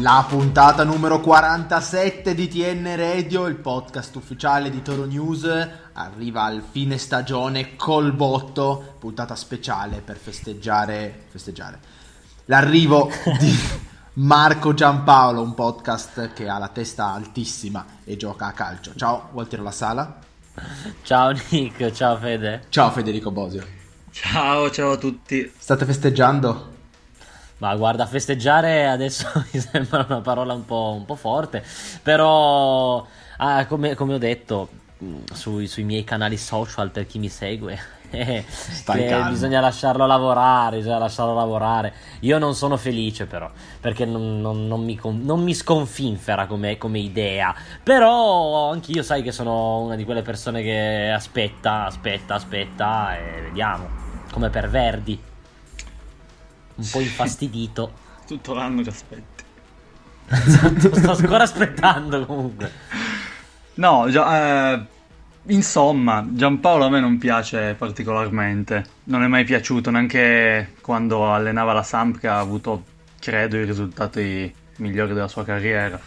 La puntata numero 47 di TN Radio, il podcast ufficiale di Toro News, arriva al fine stagione col botto, puntata speciale per festeggiare, festeggiare l'arrivo di Marco Giampaolo, un podcast che ha la testa altissima e gioca a calcio. Ciao Walter La Sala. Ciao Nick, ciao Fede. Ciao Federico Bosio. Ciao, ciao a tutti. State festeggiando? Ma guarda, festeggiare adesso mi sembra una parola un po', un po forte, però ah, come, come, ho detto mm, sui, sui, miei canali social per chi mi segue, eh, bisogna lasciarlo lavorare, bisogna lasciarlo lavorare. Io non sono felice però, perché non, non, non, mi, non mi, sconfinfera come, come idea, però anch'io sai che sono una di quelle persone che aspetta, aspetta, aspetta e vediamo, come per Verdi un po' infastidito. Tutto l'anno che aspetti. Esatto, sto ancora aspettando comunque. No, già, eh, insomma, Giampaolo a me non piace particolarmente. Non è mai piaciuto neanche quando allenava la Samp che ha avuto, credo, i risultati migliori della sua carriera.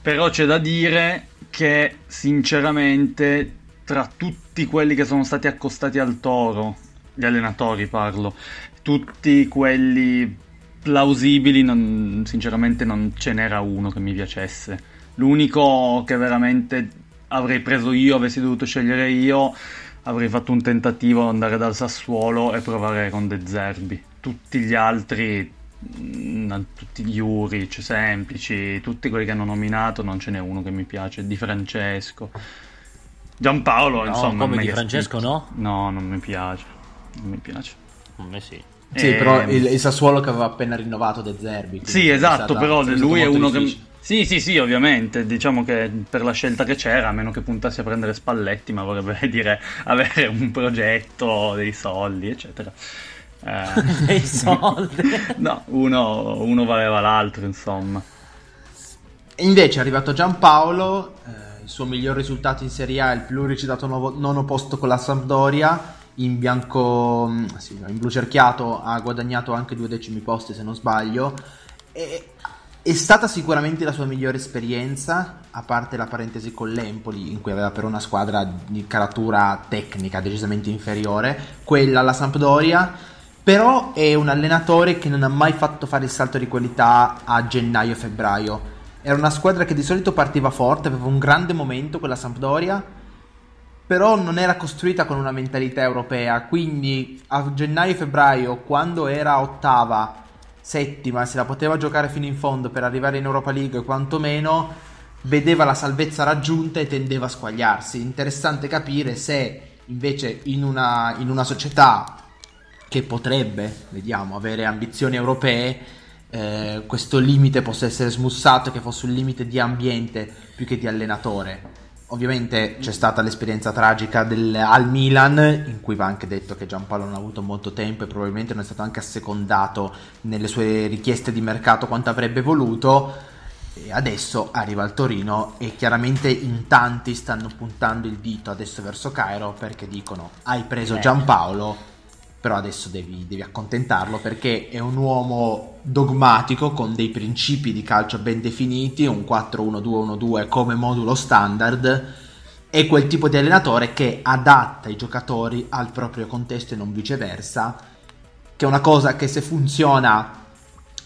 Però c'è da dire che, sinceramente, tra tutti quelli che sono stati accostati al toro, gli allenatori parlo, tutti quelli plausibili, non, sinceramente non ce n'era uno che mi piacesse. L'unico che veramente avrei preso io, avessi dovuto scegliere io, avrei fatto un tentativo ad andare dal Sassuolo e provare con De Zerbi. Tutti gli altri, mm, tutti gli Uric, semplici, tutti quelli che hanno nominato, non ce n'è uno che mi piace. Di Francesco. Giampaolo, no, insomma. Come di Francesco, no? No, non mi piace. Non mi piace. A me sì. Sì, e... però il, il, Sassuolo che aveva appena rinnovato De Zerbi. Sì, esatto, però lui è uno difficile. che... Sì, sì, sì, ovviamente. Diciamo che per la scelta che c'era, a meno che puntassi a prendere Spalletti, ma vorrebbe dire avere un progetto, dei soldi, eccetera. Eh... dei soldi? no, uno, uno, valeva l'altro, insomma. Invece è arrivato Giampaolo, eh, il suo miglior risultato in Serie A, il pluricitato nono posto con la Sampdoria in bianco, mm, sì, in blu cerchiato ha guadagnato anche due decimi posti se non sbaglio. E, è stata sicuramente la sua migliore esperienza, a parte la parentesi con l'Empoli, in cui aveva però una squadra di caratura tecnica decisamente inferiore, quella alla Sampdoria. Però è un allenatore che non ha mai fatto fare il salto di qualità a gennaio-febbraio. Era una squadra che di solito partiva forte, aveva un grande momento quella Sampdoria però non era costruita con una mentalità europea, quindi a gennaio-febbraio, quando era ottava, settima, se la poteva giocare fino in fondo per arrivare in Europa League, quantomeno vedeva la salvezza raggiunta e tendeva a squagliarsi. Interessante capire se invece in una, in una società che potrebbe, vediamo, avere ambizioni europee, eh, questo limite possa essere smussato, che fosse un limite di ambiente più che di allenatore Ovviamente c'è stata l'esperienza tragica del, al Milan, in cui va anche detto che Giampaolo non ha avuto molto tempo e probabilmente non è stato anche assecondato nelle sue richieste di mercato quanto avrebbe voluto. E adesso arriva al Torino e chiaramente in tanti stanno puntando il dito adesso verso Cairo perché dicono hai preso. Giampaolo però adesso devi, devi, accontentarlo perché è un uomo dogmatico con dei principi di calcio ben definiti, un 4-1-2-1-2 come modulo standard, è quel tipo di allenatore che adatta i giocatori al proprio contesto e non viceversa, che è una cosa che se funziona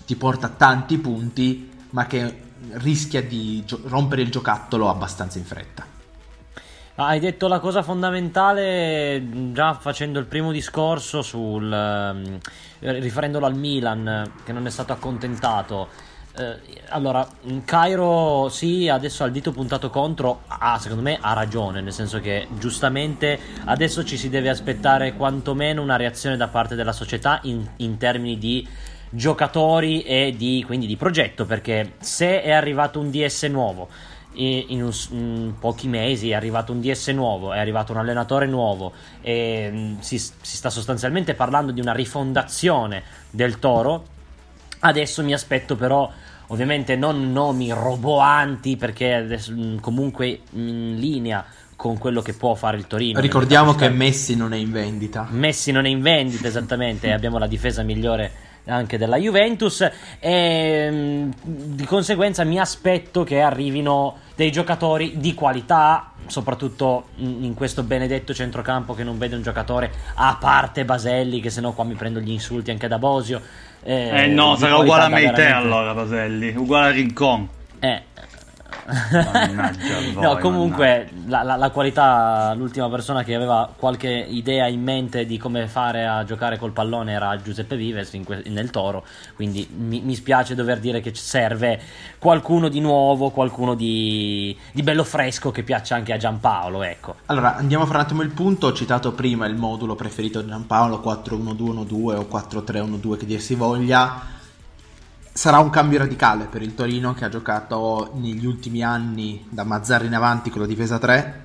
ti porta tanti punti, ma che rischia di gio- rompere il giocattolo abbastanza in fretta. Hai detto la cosa fondamentale già facendo il primo discorso sul, um, riferendolo al Milan che non è stato accontentato. eh, allora, Cairo sì, adesso ha il dito puntato contro, ah, secondo me ha ragione, nel senso che giustamente adesso ci si deve aspettare quantomeno una reazione da parte della società in, in termini di giocatori e di, quindi di progetto, perché se è arrivato un DS nuovo, in, un, in, pochi mesi è arrivato un DS nuovo, è arrivato un allenatore nuovo e mm, si, si, sta sostanzialmente parlando di una rifondazione del Toro. Adesso mi aspetto però ovviamente non nomi roboanti perché adesso, mm, comunque in linea con quello che può fare il Torino. Ricordiamo che Messi non è in vendita. Messi non è in vendita esattamente, abbiamo la difesa migliore anche della Juventus. E mm, di conseguenza mi aspetto che arrivino dei giocatori di qualità soprattutto in questo benedetto centrocampo che non vede un giocatore a parte Baselli che se no qua mi prendo gli insulti anche da Bosio. Eh, eh no sarà uguale a me te allora Baselli. Uguale a Rincon. Eh voi, no, comunque la, la, la, qualità, l'ultima persona che aveva qualche idea in mente di come fare a giocare col pallone era Giuseppe Vives que- nel Toro, quindi mi, mi, spiace dover dire che serve qualcuno di nuovo, qualcuno di, di, bello fresco che piaccia anche a Giampaolo. Ecco. Allora andiamo a fare un attimo il punto, ho citato prima il modulo preferito di Giampaolo 4-1-2-1-2 o 4-3-1-2 che dir si voglia sarà un cambio radicale per il Torino che ha giocato negli ultimi anni da Mazzarri in avanti con la difesa 3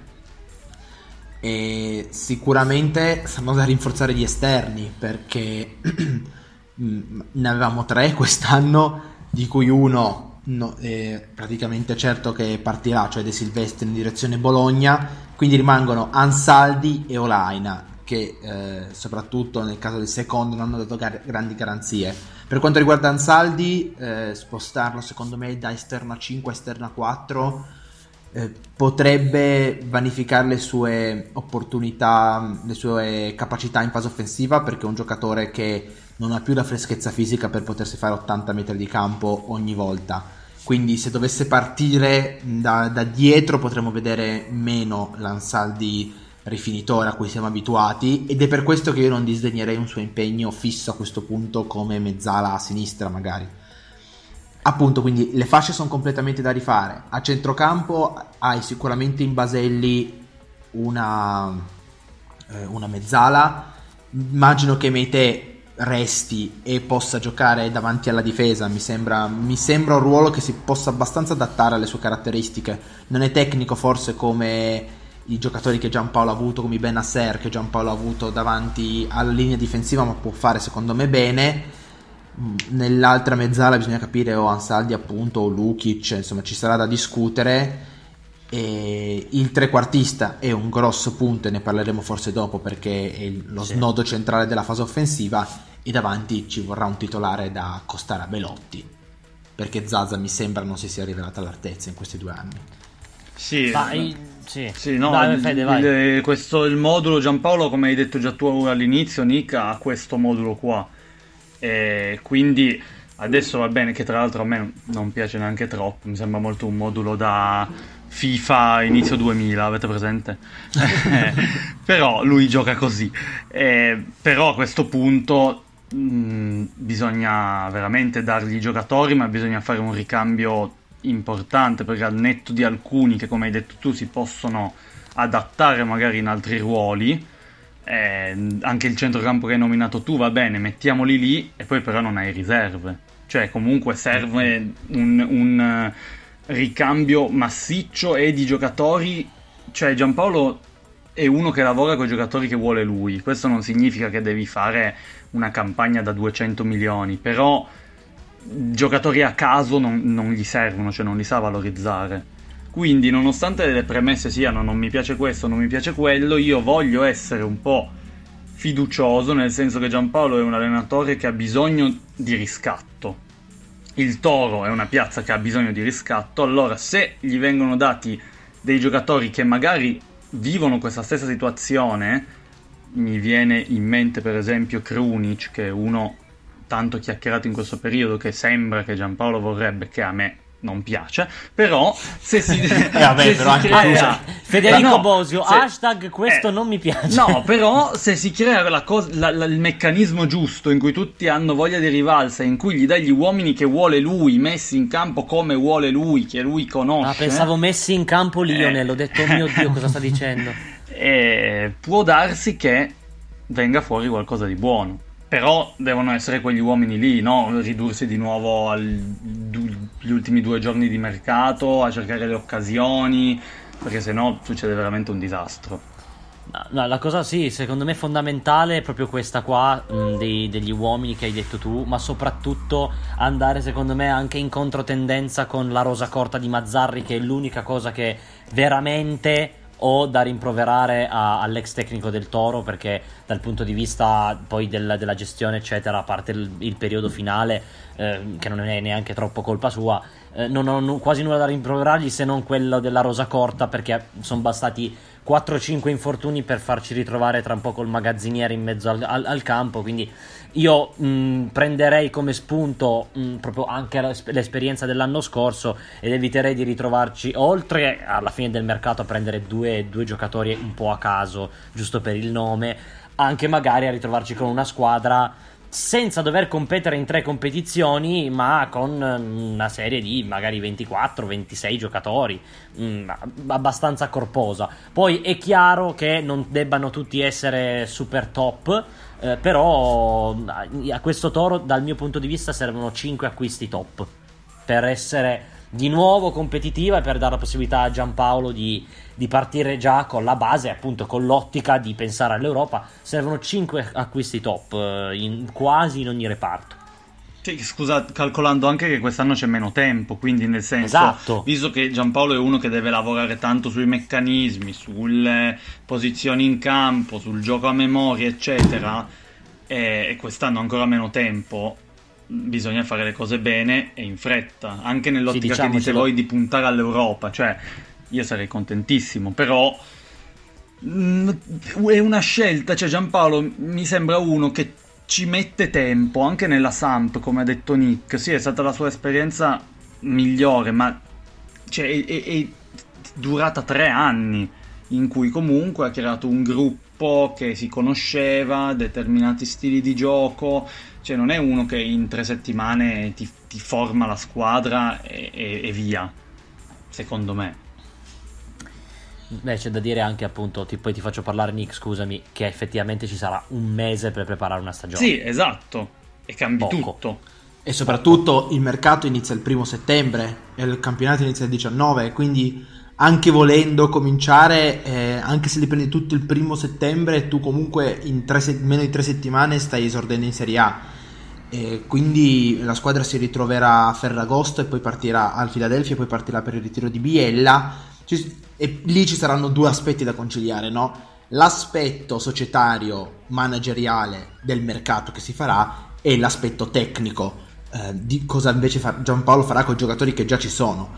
e sicuramente saranno da rinforzare gli esterni perché ne avevamo tre quest'anno di cui uno no, è praticamente certo che partirà cioè De Silvestri in direzione Bologna. Quindi rimangono Ansaldi e Olaina che eh, soprattutto nel caso del secondo non hanno dato gar- grandi garanzie per quanto riguarda Ansaldi, eh, spostarlo secondo me da esterna 5 a esterna 4 eh, potrebbe vanificare le sue opportunità, le sue capacità in fase offensiva perché è un giocatore che non ha più la freschezza fisica per potersi fare 80 metri di campo ogni volta. Quindi se dovesse partire da, da dietro potremmo vedere meno l'Ansaldi rifinitore a cui siamo abituati ed è per questo che io non disdegnerei un suo impegno fisso a questo punto come mezzala a sinistra magari. Appunto, quindi le fasce sono completamente da rifare. A centrocampo hai sicuramente in Baselli una, eh, una mezzala. Immagino che Meite resti e possa giocare davanti alla difesa. Mi sembra, mi sembra un ruolo che si possa abbastanza adattare alle sue caratteristiche. Non è tecnico forse come i giocatori che Giampaolo ha avuto come Benasser che Giampaolo ha avuto davanti alla linea difensiva ma può fare secondo me bene. Mm, nell'altra mezzala bisogna capire o Ansaldi appunto o Lukic insomma ci sarà da discutere. E il trequartista è un grosso punto e ne parleremo forse dopo perché è lo sì. snodo centrale della fase offensiva e davanti ci vorrà un titolare da accostare a Belotti perché Zaza mi sembra non si sia rivelata all'altezza in questi due anni. Sì, vai, sì. sì no, Dai, Fede, il, il, questo, il modulo Giampaolo, come hai detto già tu all'inizio, Nick ha questo modulo qua. E quindi adesso va bene, che tra l'altro a me non piace neanche troppo, mi sembra molto un modulo da FIFA inizio 2000, avete presente? però lui gioca così. Eh, però a questo punto mh, mm, bisogna veramente dargli i giocatori, ma bisogna fare un ricambio importante perché al netto di alcuni che come hai detto tu si possono adattare magari in altri ruoli eh, anche il centrocampo che hai nominato tu va bene mettiamoli lì e poi però non hai riserve. Cioè comunque serve un, un eh, ricambio massiccio e di giocatori. Cioè Giampaolo è uno che lavora con i giocatori che vuole lui. Questo non significa che devi fare una campagna da 200 milioni però giocatori a caso non, non, gli servono, cioè non li sa valorizzare. Quindi, nonostante le premesse siano non mi piace questo, non mi piace quello, io voglio essere un po' fiducioso, nel senso che Giampaolo è un allenatore che ha bisogno di riscatto. Il Toro è una piazza che ha bisogno di riscatto, allora se gli vengono dati dei giocatori che magari vivono questa stessa situazione, mi viene in mente per esempio Krunic, che è uno tanto chiacchierato in questo periodo che sembra che Giampaolo vorrebbe, che a me non piace, però se si, eh, vabbè, se però si anche crea... Federico no, Bosio, se... hashtag questo eh, non mi piace. No, però se si crea la cosa, la, la, il meccanismo giusto in cui tutti hanno voglia di rivalsa, in cui gli dai gli uomini che vuole lui, messi in campo come vuole lui, che lui conosce. Ah, pensavo messi in campo Lionel, eh. ho detto, oh mio Dio, cosa sta dicendo? Eh, può darsi che venga fuori qualcosa di buono. Però devono essere quegli uomini lì, no? Ridursi di nuovo agli ultimi due giorni di mercato, a cercare le occasioni, perché sennò succede veramente un disastro. No, la cosa sì, secondo me fondamentale è proprio questa qua mh, dei, degli uomini che hai detto tu, ma soprattutto andare secondo me anche in controtendenza con la rosa corta di Mazzarri che è l'unica cosa che veramente o da rimproverare a, all'ex tecnico del Toro perché dal punto di vista poi del, della gestione eccetera a parte il, il periodo finale eh, che non è neanche troppo colpa sua eh, non ho n- quasi nulla da rimproverargli se non quello della rosa corta perché sono bastati 4-5 infortuni per farci ritrovare tra un po' col magazziniere in mezzo al, al, al campo quindi io mh, prenderei come spunto mh, proprio anche l'esperienza dell'anno scorso ed eviterei di ritrovarci oltre alla fine del mercato a prendere due, due giocatori un po' a caso, giusto per il nome, anche magari a ritrovarci con una squadra senza dover competere in tre competizioni, ma con una serie di magari 24-26 giocatori, mh, abbastanza corposa. Poi è chiaro che non debbano tutti essere super top, eh, però a questo toro dal mio punto di vista servono 5 acquisti top per essere di nuovo competitiva e per dare la possibilità a Giampaolo di, di partire già con la base, appunto con l'ottica di pensare all'Europa. Servono 5 acquisti top eh, in, quasi in ogni reparto. Sì, scusa, calcolando anche che quest'anno c'è meno tempo, quindi nel senso, esatto. visto che Giampaolo è uno che deve lavorare tanto sui meccanismi, sulle posizioni in campo, sul gioco a memoria, eccetera, e, e quest'anno ancora meno tempo, bisogna fare le cose bene e in fretta, anche nell'ottica sì, che dite voi di puntare all'Europa, cioè io sarei contentissimo, però mh, mm, è una scelta, cioè Giampaolo mi sembra uno che ci mette tempo, anche nella Samp, come ha detto Nick. Sì, è stata la sua esperienza migliore, ma cioè, è, è, è durata tre anni in cui comunque ha creato un gruppo che si conosceva, determinati stili di gioco, cioè non è uno che in tre settimane ti, ti forma la squadra e, e, e via, secondo me. Beh, c'è da dire anche appunto, ti, poi ti faccio parlare Nick, scusami, che effettivamente ci sarà un mese per preparare una stagione. Sì, esatto, e cambi Poco. tutto. E soprattutto il mercato inizia il primo settembre e il campionato inizia il 19, quindi anche volendo cominciare, eh, anche se li prendi tutto il primo settembre, tu comunque in se- meno di tre settimane stai esordendo in Serie A. E quindi la squadra si ritroverà a Ferragosto e poi partirà al Philadelphia e poi partirà per il ritiro di Biella. Ci- e lì ci saranno due aspetti da conciliare, no? L'aspetto societario, manageriale del mercato che si farà e l'aspetto tecnico eh, di cosa invece fa- Giampaolo farà con i giocatori che già ci sono.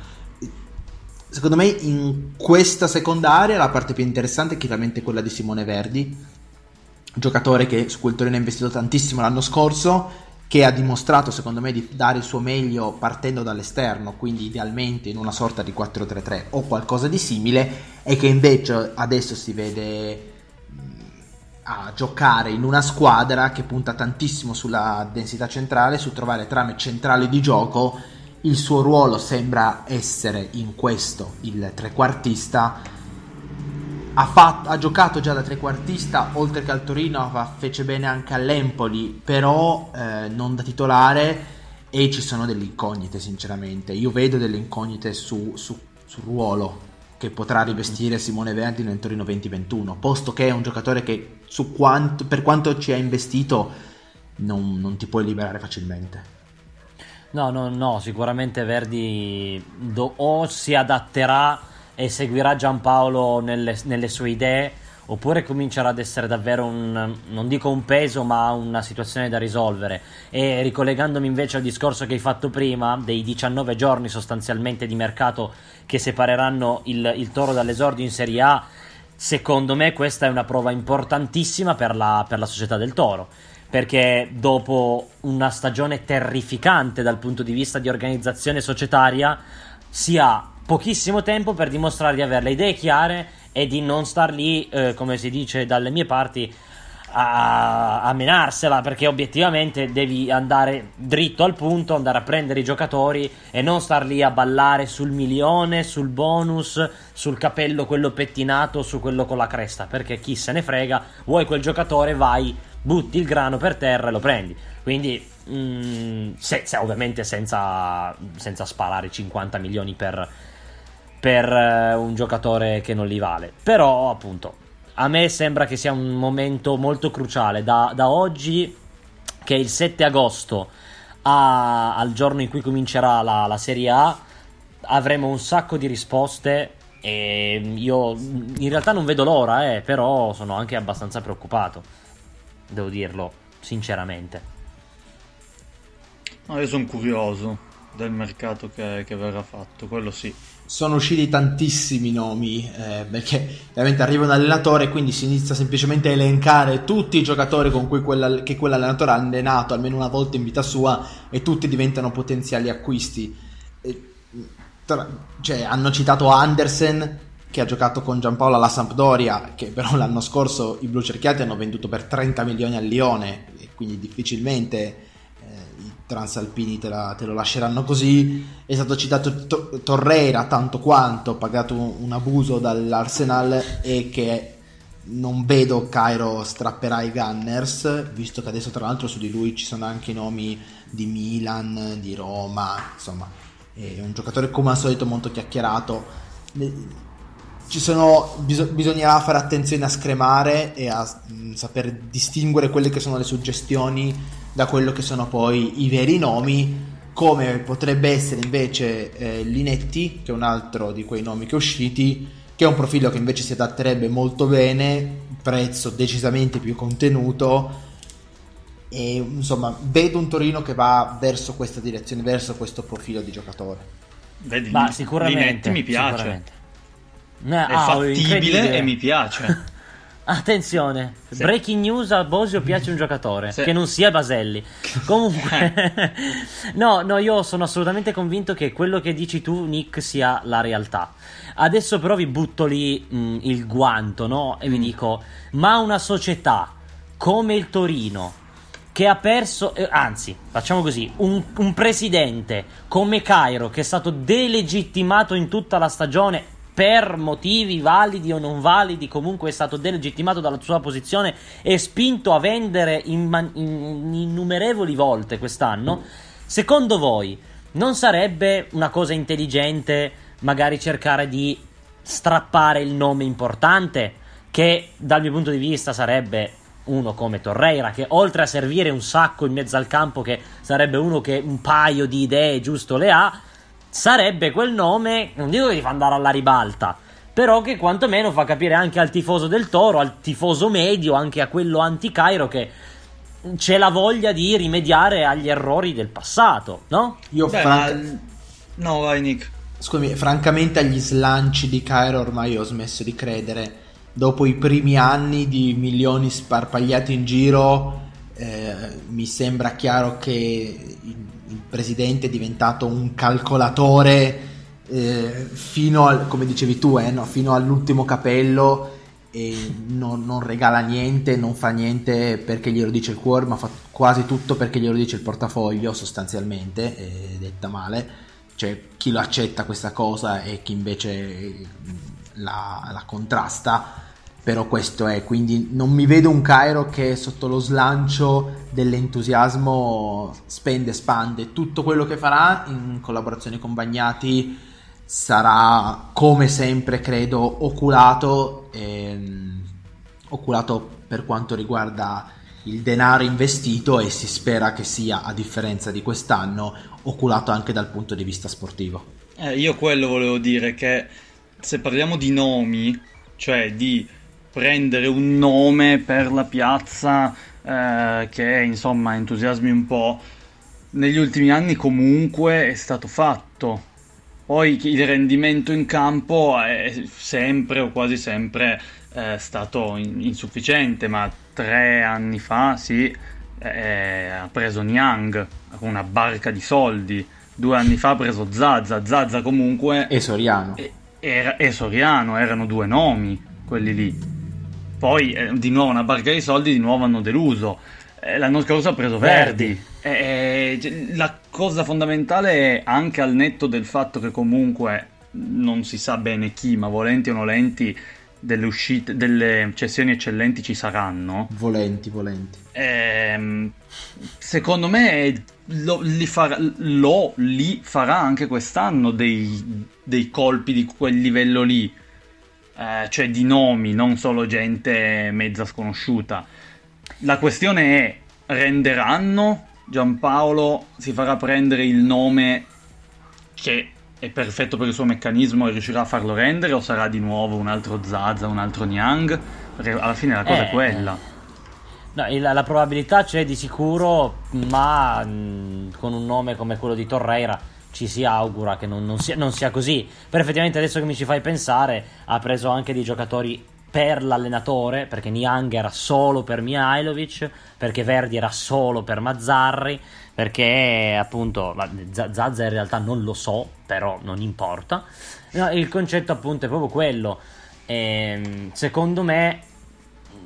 Secondo me in questa seconda area la parte più interessante è chiaramente quella di Simone Verdi, giocatore che su cui il Torino ha investito tantissimo l'anno scorso che ha dimostrato secondo me di dare il suo meglio partendo dall'esterno, quindi idealmente in una sorta di 4-3-3 o qualcosa di simile, e che invece adesso si vede a giocare in una squadra che punta tantissimo sulla densità centrale, su trovare trame centrali di gioco. Il suo ruolo sembra essere in questo il trequartista ha, fatto, ha, giocato già da trequartista, oltre che al Torino, fece bene anche all'Empoli, però eh, non da titolare e ci sono delle incognite, sinceramente. Io vedo delle incognite su, su, sul ruolo che potrà rivestire Simone Verdi nel Torino 2021, posto che è un giocatore che quanto, per quanto ci ha investito non, non ti puoi liberare facilmente. No, no, no, sicuramente Verdi do, o si adatterà e seguirà Giampaolo nelle, nelle sue idee oppure comincerà ad essere davvero un, non dico un peso, ma una situazione da risolvere. E ricollegandomi invece al discorso che hai fatto prima, dei 19 giorni sostanzialmente di mercato che separeranno il, il toro dall'esordio in Serie A, secondo me questa è una prova importantissima per la, per la società del toro. perché dopo una stagione terrificante dal punto di vista di organizzazione societaria si ha pochissimo tempo per dimostrare di avere le idee chiare e di non star lì, eh, come si dice dalle mie parti, a, a menarsela perché obiettivamente devi andare dritto al punto, andare a prendere i giocatori e non star lì a ballare sul milione, sul bonus, sul capello quello pettinato, su quello con la cresta perché chi se ne frega, vuoi quel giocatore vai, butti il grano per terra e lo prendi. Quindi mm, se, se, ovviamente senza, senza sparare 50 milioni per, per uh, un giocatore che non li vale. Però appunto a me sembra che sia un momento molto cruciale. Da, da oggi, che è il 7 agosto, a, al giorno in cui comincerà la, la Serie A, avremo un sacco di risposte. E io in realtà non vedo l'ora, eh, però sono anche abbastanza preoccupato. Devo dirlo, sinceramente. No, io sono curioso del mercato che, che verrà fatto, quello sì sono usciti tantissimi nomi eh, perché ovviamente arriva un allenatore e quindi si inizia semplicemente a elencare tutti i giocatori con cui quella, che quell'allenatore ha allenato almeno una volta in vita sua e tutti diventano potenziali acquisti. E, tra, cioè, hanno citato Andersen che ha giocato con Giampaolo alla Sampdoria che però l'anno scorso i blu cerchiati hanno venduto per 30 milioni al Lione e quindi difficilmente transalpini te, la, te, lo lasceranno così. È stato citato to- Torreira tanto quanto, pagato un, un, abuso dall'Arsenal e che non vedo Cairo strapperà i Gunners, visto che adesso tra l'altro su di lui ci sono anche i nomi di Milan, di Roma, insomma è un giocatore come al solito molto chiacchierato. Sono, bis- bisognerà fare attenzione a scremare e a mh, saper distinguere quelle che sono le suggestioni da quello che sono poi i veri nomi, come potrebbe essere invece eh, Linetti, che è un altro di quei nomi che è usciti, che è un profilo che invece si adatterebbe molto bene, prezzo decisamente più contenuto. E insomma, vedo un Torino che va verso questa direzione, verso questo profilo di giocatore. Vedi, Ma sicuramente Linetti mi piace. No, è ah, fattibile e mi piace. Attenzione, sì. breaking news a Bosio piace un giocatore sì. che non sia Baselli. Comunque, no, no, io sono assolutamente convinto che quello che dici tu, Nick, sia la realtà. Adesso però vi butto lì mh, il guanto, no? E vi mm. dico, ma una società come il Torino, che ha perso, eh, anzi, facciamo così, un, un presidente come Cairo, che è stato delegittimato in tutta la stagione per motivi validi o non validi, comunque è stato delegittimato dalla sua posizione e spinto a vendere in man- in innumerevoli volte quest'anno, secondo voi non sarebbe una cosa intelligente magari cercare di strappare il nome importante che dal mio punto di vista sarebbe uno come Torreira che oltre a servire un sacco in mezzo al campo che sarebbe uno che un paio di idee giusto le ha sarebbe quel nome, non dico che ti fa andare alla ribalta, però che quantomeno fa capire anche al tifoso del Toro, al tifoso medio, anche a quello anti-Cairo che c'è la voglia di rimediare agli errori del passato, no? Io Beh, franca... ma... No, vai Nick. Scusami, francamente agli slanci di Cairo ormai ho smesso di credere. Dopo i primi anni di milioni sparpagliati in giro, eh, mi sembra chiaro che presidente è diventato un calcolatore eh, fino al, come dicevi tu, eh, no? fino all'ultimo capello e non, non, regala niente, non fa niente perché glielo dice il cuore, ma fa quasi tutto perché glielo dice il portafoglio sostanzialmente, eh, detta male. C'è chi lo accetta questa cosa e chi invece la, la contrasta però questo è, quindi non mi vedo un Cairo che sotto lo slancio dell'entusiasmo spende, spande, tutto quello che farà in collaborazione con Bagnati sarà come sempre credo oculato, ehm, oculato per quanto riguarda il denaro investito e si spera che sia, a differenza di quest'anno, oculato anche dal punto di vista sportivo. Eh, io quello volevo dire che se parliamo di nomi, cioè di prendere un nome per la piazza eh, che insomma entusiasmi un po'. Negli ultimi anni comunque è stato fatto. Poi il rendimento in campo è sempre o quasi sempre eh, stato insufficiente, ma tre anni fa sì, eh, ha preso Niang con una barca di soldi. Due anni fa ha preso Zazza. Zazza comunque. E Soriano. E, era, e Soriano erano due nomi quelli lì. Poi eh, di nuovo una barca di soldi, di nuovo hanno deluso. Eh, l'anno scorso ha preso Verdi. Verdi. Eh, la cosa fondamentale è anche al netto del fatto che comunque non si sa bene chi, ma volenti o nolenti, delle uscite, delle cessioni eccellenti ci saranno. Volenti, volenti. Ehm, secondo me lo li, farà, lo li, farà, anche quest'anno dei, dei, colpi di quel livello lì. Eh, cioè di nomi, non solo gente mezza sconosciuta. La questione è, renderanno Giampaolo si farà prendere il nome che è perfetto per il suo meccanismo e riuscirà a farlo rendere o sarà di nuovo un altro Zaza, un altro Niang? Perché alla fine la cosa eh, è quella. No, la, la, probabilità c'è di sicuro, ma mh, con un nome come quello di Torreira ci si augura che non, non, sia, non sia così. Però effettivamente adesso che mi ci fai pensare, ha preso anche dei giocatori per l'allenatore, perché Niang era solo per Mihailovic, perché Verdi era solo per Mazzarri, perché appunto Zazza in realtà non lo so, però non importa. No, il concetto appunto è proprio quello. E, ehm, secondo me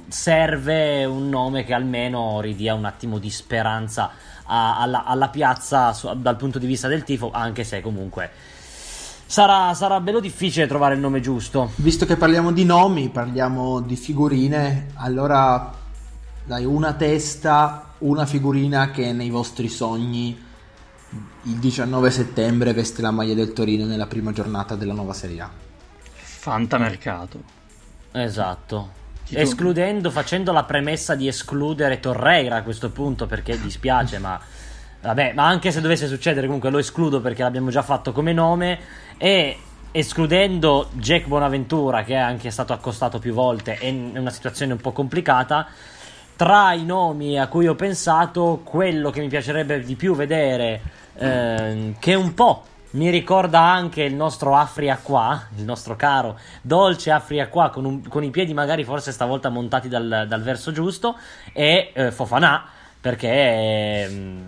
serve un nome che almeno ridia un attimo di speranza a, alla, alla, piazza su, dal punto di vista del tifo, anche se comunque sarà, sarà bello difficile trovare il nome giusto. Visto che parliamo di nomi, parliamo di figurine, allora dai una testa, una figurina che nei vostri sogni il 19 settembre veste la maglia del Torino nella prima giornata della nuova Serie A. Fantamercato. Esatto. Escludendo, facendo la premessa di escludere Torreira a questo punto perché dispiace, ma vabbè, ma anche se dovesse succedere comunque lo escludo perché l'abbiamo già fatto come nome. E escludendo Jack Bonaventura che è anche stato accostato più volte è una situazione un po' complicata tra i nomi a cui ho pensato quello che mi piacerebbe di più vedere eh, che un po' mi ricorda anche il nostro Afria qua, il nostro caro dolce Afria qua con, un, con i piedi magari forse stavolta montati dal, dal verso giusto e eh, Fofanà perché è mm,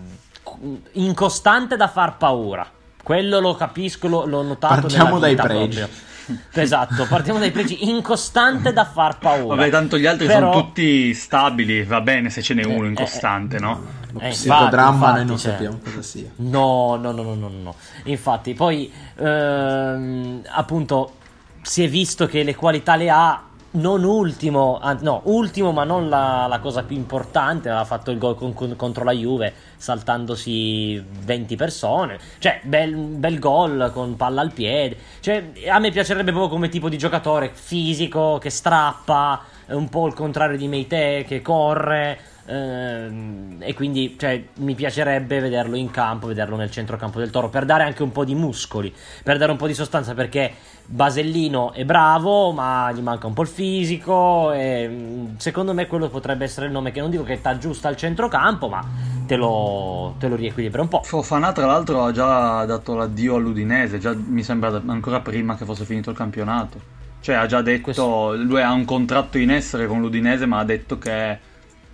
incostante da far paura quello lo capisco, lo, l'ho notato. Partiamo dai pregi. Proprio. Esatto, partiamo dai pregi, incostante da far paura. Vabbè, tanto gli altri Però... sono tutti stabili, va bene se ce n'è uno eh, incostante, eh, no? Eh, psicodramma noi non cioè, sappiamo cosa sia. No, no, no, no, no, no. Infatti, poi ehm, appunto si è visto che le qualità le ha non ultimo, no, ultimo ma non la, la, cosa più importante, aveva fatto il gol con, con, contro la Juve saltandosi 20 persone, cioè bel, bel gol con palla al piede, cioè a me piacerebbe proprio come tipo di giocatore fisico, che strappa, un po' il contrario di Meite che corre, e quindi cioè, mi piacerebbe vederlo in campo, vederlo nel centrocampo del Toro per dare anche un po' di muscoli, per dare un po' di sostanza perché Basellino è bravo, ma gli manca un po' il fisico. E mm, secondo me quello potrebbe essere il nome che non dico che sta giusto al centrocampo, ma te lo, te lo riequilibra un po'. Fofana, tra l'altro, ha già dato l'addio all'Udinese, già mi sembra ancora prima che fosse finito il campionato. Cioè, ha già detto, Questo... lui ha un contratto in essere con l'Udinese, ma ha detto che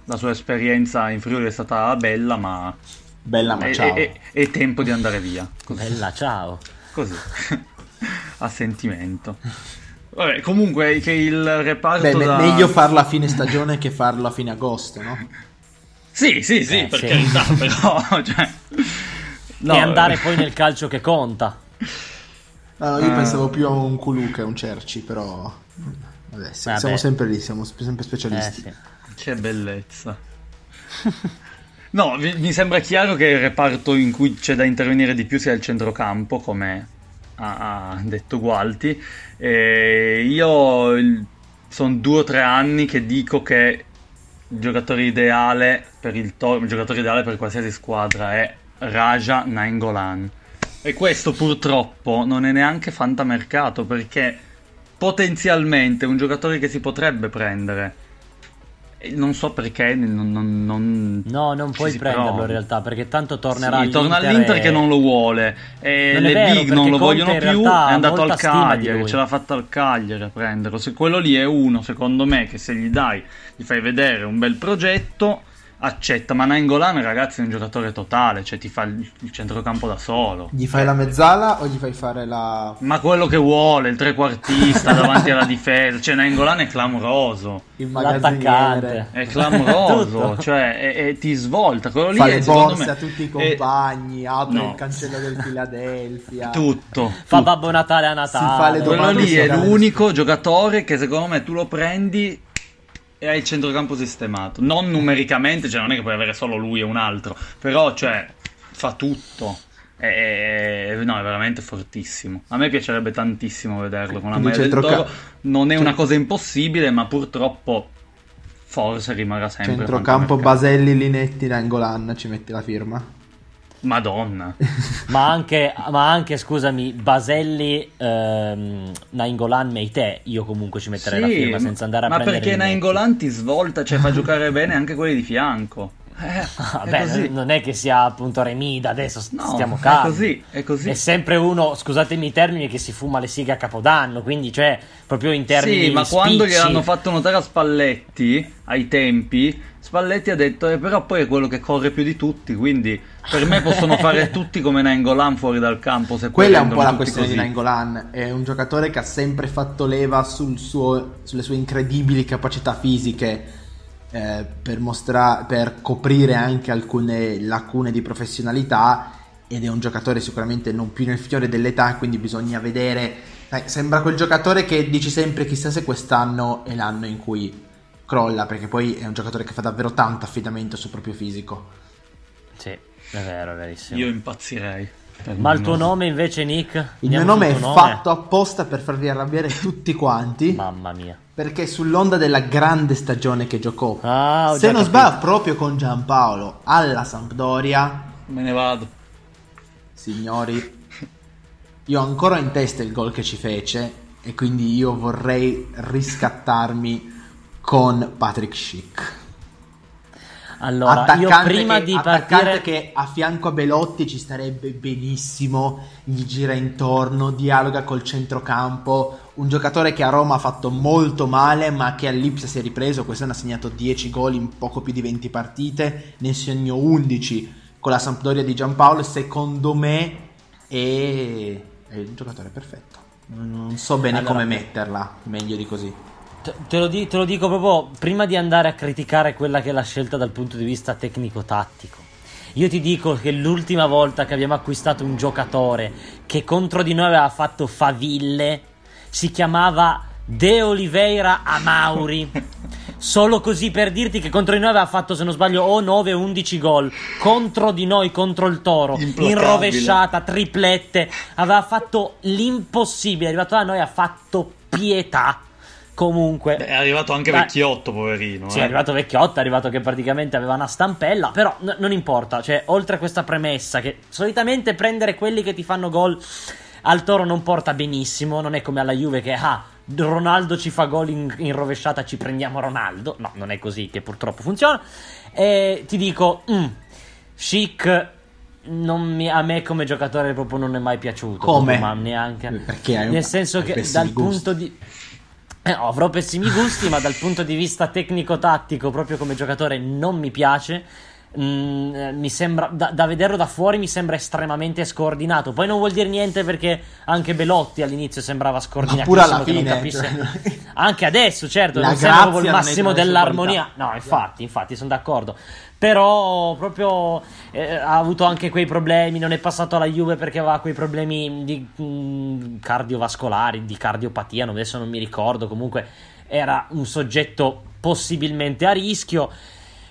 la sua esperienza in Friuli è stata bella, ma... Bella, ma è, ciao. È, è, è tempo di andare via. Così. Bella, ciao. Così. a sentimento. Vabbè, comunque che il reparto Beh, da... meglio farlo a fine stagione che farlo a fine agosto, no? Sì, sì, sì, eh, per sì. carità, però... Cioè... No, e andare poi nel calcio che conta. No, io uh... pensavo più a un Kulu che a un Cerci, però... Vabbè, Vabbè. siamo sempre lì, siamo sempre specialisti. Eh, sì. Che bellezza. No, mi sembra chiaro che il reparto in cui c'è da intervenire di più sia il centrocampo, come ha detto Gualti. E io sono due o tre anni che dico che il giocatore ideale per il, to- il giocatore ideale per qualsiasi squadra è Raja Nainggolan. E questo purtroppo non è neanche fantamercato perché potenzialmente un giocatore che si potrebbe prendere non so perché non, non, non No, non puoi prenderlo prova. in realtà perché tanto tornerà sì, torna all'Inter e... che non lo vuole. E non le vero, big non lo vogliono più è andato al Cagliari ce l'ha fatta al Cagliari a prenderlo. Se quello lì è uno secondo me che se gli dai gli fai vedere un bel progetto accetta, ma Nainggolan ragazzi è un giocatore totale, cioè ti fa il, il centrocampo da solo. Gli fai la mezzala o gli fai fare la... Ma quello che vuole, il trequartista davanti alla difesa, cioè Nainggolan è clamoroso. Il L'attaccante. magazziniere? È clamoroso, cioè e, e ti svolta. Quello lì Fa è, borse me, a tutti i è compagni, apre no. il cancello del Philadelphia. tutto. Fa tutto. Babbo Natale a Natale. fa le Quello lì è l'unico giocatore che secondo me tu lo prendi e hai il centrocampo sistemato. Non numericamente, cioè non è che puoi avere solo lui e un altro, però cioè fa tutto. E- no, è veramente fortissimo. A me piacerebbe tantissimo vederlo con la maglia del Toro. Non è una cent- cosa impossibile, ma purtroppo forse rimarrà sempre. Centrocampo. Baselli, Linetti, Nangolan, ci metti la firma? Madonna. Ma anche, ma anche, scusami, Baselli, ehm, Nainggolan, Meite, io comunque ci metterei la Sì, firma senza andare a ma prendere perché Linetti. Nainggolan ti svolta, cioè fa giocare bene anche quelli di fianco. Eh, Ah, è non è che sia appunto Remida adesso, No, stiamo è calmi. così, è così. È sempre uno, scusatemi i termini, che si fuma le sighe a Capodanno, quindi cioè proprio in termini Sì, ma quando spicci. gliel'hanno fatto notare a Spalletti, ai tempi, Spalletti ha detto, eh, però poi è quello che corre più di tutti, quindi per me possono fare tutti come Nangolan fuori dal campo. Quella è un po' la questione di così. Nangolan. È un giocatore che ha sempre fatto leva sul suo- sulle sue incredibili capacità fisiche eh, per, mostra- per coprire anche alcune lacune di professionalità. Ed è un giocatore sicuramente non più nel fiore dell'età, quindi bisogna vedere. Dai, sembra quel giocatore che dici sempre: chissà se quest'anno è l'anno in cui crolla, perché poi è un giocatore che fa davvero tanto affidamento sul proprio fisico. Sì, è vero, è verissimo. Io impazzirei. Per Ma il tuo nome invece, Nick? Il mio nome è tuo fatto apposta per farvi arrabbiare tutti quanti. Mamma mia. Perché sull'onda della grande stagione che giocò, Ah, se non capito. sbaglio, proprio con Giampaolo alla Sampdoria, Me ne vado. signori, io ho ancora in testa il gol che ci fece e quindi io vorrei riscattarmi con Patrick Schick. Allora, io prima che, di attaccante partire... che a fianco a Belotti ci starebbe benissimo, gli gira intorno, dialoga col centrocampo, un giocatore che a Roma ha fatto molto male ma che all'Ipsia si è ripreso, quest'anno ha segnato 10 gol in poco più di 20 partite, ne segnò 11 con la Sampdoria di Giampaolo, secondo me è, è il giocatore perfetto. Non so bene Allora- come metterla, meglio di così. Te, lo di- te lo dico proprio prima di andare a criticare quella che è la scelta dal punto di vista tecnico-tattico. Io ti dico che l'ultima volta che abbiamo acquistato un giocatore che contro di noi aveva fatto faville si chiamava De Oliveira Amauri. Solo così per dirti che contro di noi aveva fatto, se non sbaglio, o 9 o 11 gol. Contro di noi, contro il Toro. In rovesciata, triplette. Aveva fatto l'impossibile. È arrivato da noi, ha fatto pietà. Comunque. Beh, è arrivato anche Dai. vecchiotto, poverino. Sì, eh. è arrivato vecchiotto, è arrivato che praticamente aveva una stampella, però n- non importa, cioè, oltre a questa premessa, che solitamente prendere quelli che ti fanno gol al Toro non porta benissimo, non è come alla Juve che, ah, Ronaldo ci fa gol in, in rovesciata, ci prendiamo Ronaldo, no, non è così che purtroppo funziona, e ti dico, mm, Chic... non mi- a me come giocatore proprio non è mai piaciuto Come? ma neanche Perché nel senso che dal gusti. punto di eh, avrò pessimi gusti, ma dal punto di vista tecnico-tattico, proprio come giocatore, non mi piace. Mm, eh, mi sembra da, da vederlo da fuori mi sembra estremamente scordinato. Poi non vuol dire niente perché anche Belotti all'inizio sembrava scordinato. pure alla fine, cioè, Anche adesso, certo, La non sembra proprio il massimo dell'armonia. No, infatti, infatti, sono d'accordo. Però proprio eh, ha avuto anche quei problemi. Non è passato alla Juve perché aveva quei problemi di mm, cardiovascolari, di cardiopatia. non- Adesso non mi ricordo. Comunque era un soggetto possibilmente a rischio.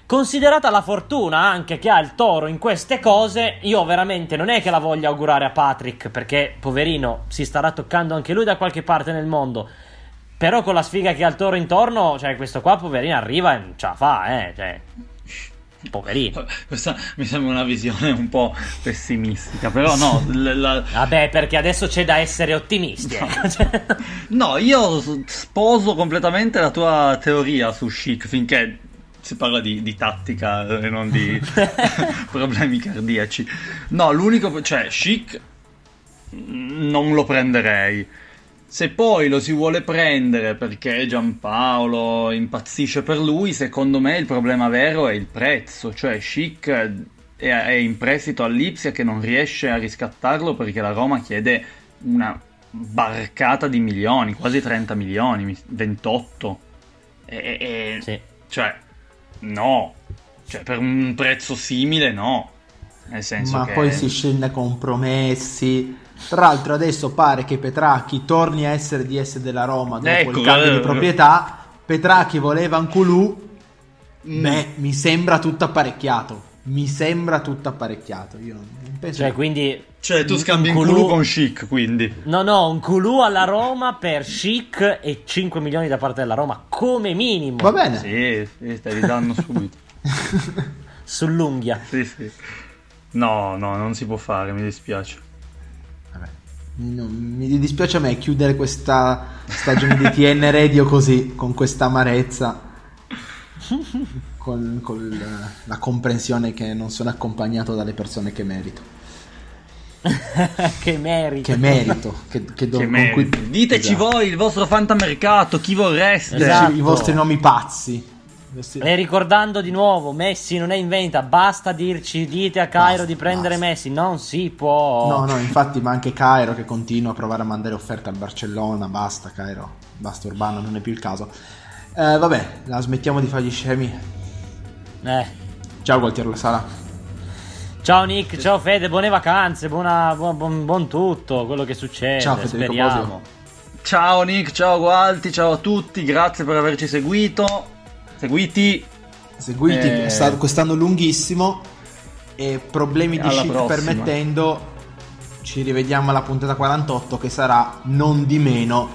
Considerata la fortuna anche che ha il toro in queste cose, io veramente non è che la voglia augurare a Patrick, perché poverino si starà toccando anche lui da qualche parte nel mondo. Però con la sfiga che ha il toro intorno, cioè questo qua poverino arriva e non ce la fa, eh, cioè poverino. Questa mi sembra una visione un po' pessimistica, però no, l- la- Vabbè, perché adesso c'è da essere ottimisti. ecco, cioè. no, io sposo completamente la tua teoria su Chic finché si parla di, di tattica e non di problemi cardiaci. No, l'unico, cioè Chic non lo prenderei. Se poi lo si vuole prendere perché Giampaolo impazzisce per lui, secondo me il problema vero è il prezzo, cioè Chic è in prestito all'Ipsia che non riesce a riscattarlo perché la Roma chiede una barcata di milioni, quasi 30 milioni, 28. E, e, sì. Cioè, no, cioè, per un prezzo simile no. Nel senso Ma che... poi si scende a compromessi. Tra l'altro adesso pare che Petracchi torni a essere DS della Roma dopo ecco, il cambio eh, di proprietà. Petracchi voleva un culù. Beh, mi sembra tutto apparecchiato. Mi sembra tutto apparecchiato. Io non penso cioè, quindi cioè, tu scambi un Kulu con Chic, quindi. No, no, un Kulu alla Roma per Chic e 5 milioni da parte della Roma, come minimo. Va bene. Sì, sì stai danno subito. Sull'unghia. Sì, sì. No, no, non si può fare, mi dispiace. Vabbè. No, mi dispiace a me chiudere questa stagione di TN Radio così, con questa amarezza. con, con la comprensione che non sono accompagnato dalle persone che merito. che merito. Che merito. Che, che do, che merito. Cui... Diteci esatto. voi il vostro fantamercato, chi vorreste. Esatto. I vostri nomi pazzi. E ricordando di nuovo, Messi non è in venta, basta dirci, dite a Cairo basta, di prendere basta. Messi, non si può. No, no, infatti, ma anche Cairo che continua a provare a mandare offerte al Barcellona, basta Cairo, basta Urbano, non è più il caso. Eh, vabbè, la smettiamo di fare gli scemi. Eh. Ciao Gualtiero La Sala. Ciao Nick, ciao Fede, buone vacanze, buona, buon, buon, buon, tutto quello che succede. Ciao Federico speriamo. Bosio. Ciao Nick, ciao Gualti, ciao a tutti, grazie per averci seguito. Seguiti. Seguiti, eh... sta, quest'anno lunghissimo e problemi di shit permettendo ci rivediamo alla puntata 48 che sarà non di meno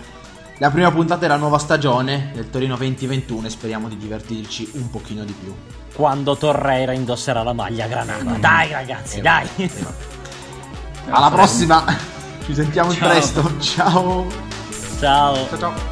la prima puntata della nuova stagione del Torino 2021 e speriamo di divertirci un pochino di più quando Torreira indosserà la maglia granata. Mm. Dai ragazzi, eh, dai. Eh, Alla prossima. Ci sentiamo ciao. presto. Ciao. Ciao. Ciao ciao.